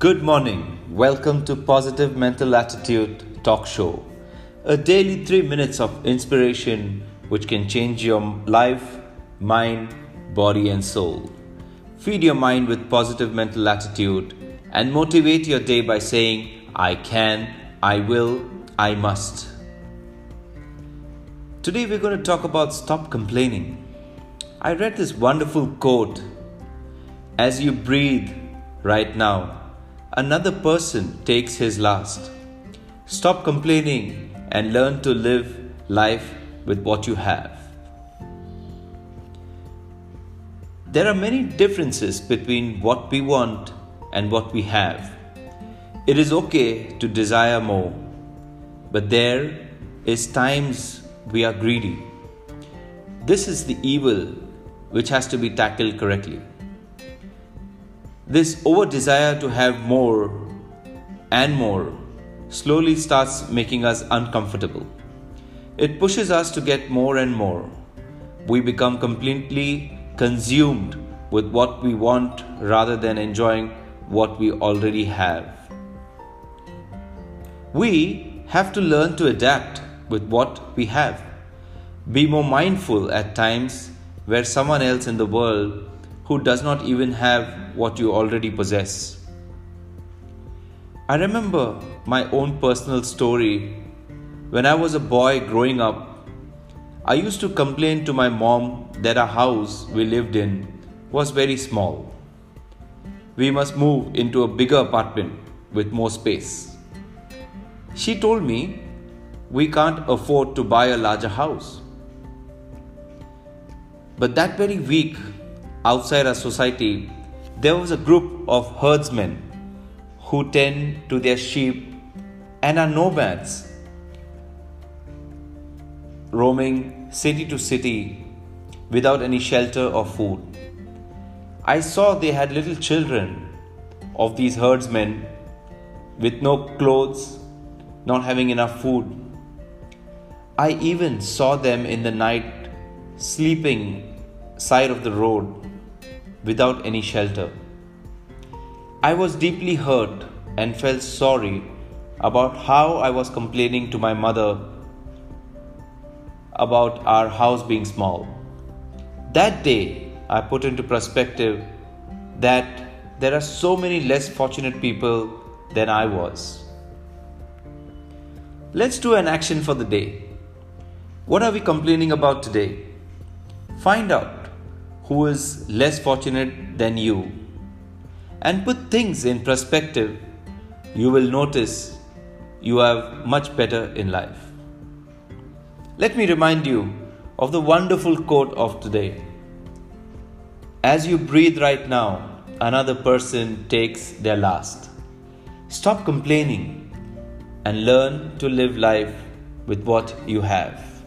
Good morning. Welcome to Positive Mental Attitude Talk Show, a daily three minutes of inspiration which can change your life, mind, body, and soul. Feed your mind with positive mental attitude and motivate your day by saying, I can, I will, I must. Today we're going to talk about stop complaining. I read this wonderful quote As you breathe right now, another person takes his last. Stop complaining and learn to live life with what you have. There are many differences between what we want and what we have. It is okay to desire more, but there is times we are greedy. This is the evil which has to be tackled correctly. This over desire to have more and more slowly starts making us uncomfortable. It pushes us to get more and more. We become completely consumed with what we want rather than enjoying what we already have. We have to learn to adapt with what we have. Be more mindful at times where someone else in the world who does not even have what you already possess. I remember my own personal story. When I was a boy growing up, I used to complain to my mom that our house we lived in was very small. We must move into a bigger apartment with more space. She told me we can't afford to buy a larger house. But that very week, outside our society, there was a group of herdsmen who tend to their sheep and are nomads, roaming city to city without any shelter or food. I saw they had little children of these herdsmen with no clothes, not having enough food. I even saw them in the night sleeping side of the road without any shelter. I was deeply hurt and felt sorry about how I was complaining to my mother about our house being small. That day, I put into perspective that there are so many less fortunate people than I was. Let's do an action for the day. What are we complaining about today? Find out who is less fortunate than you and put things in perspective, you will notice you have much better in life. Let me remind you of the wonderful quote of today. As you breathe right now, another person takes their last. Stop complaining and learn to live life with what you have.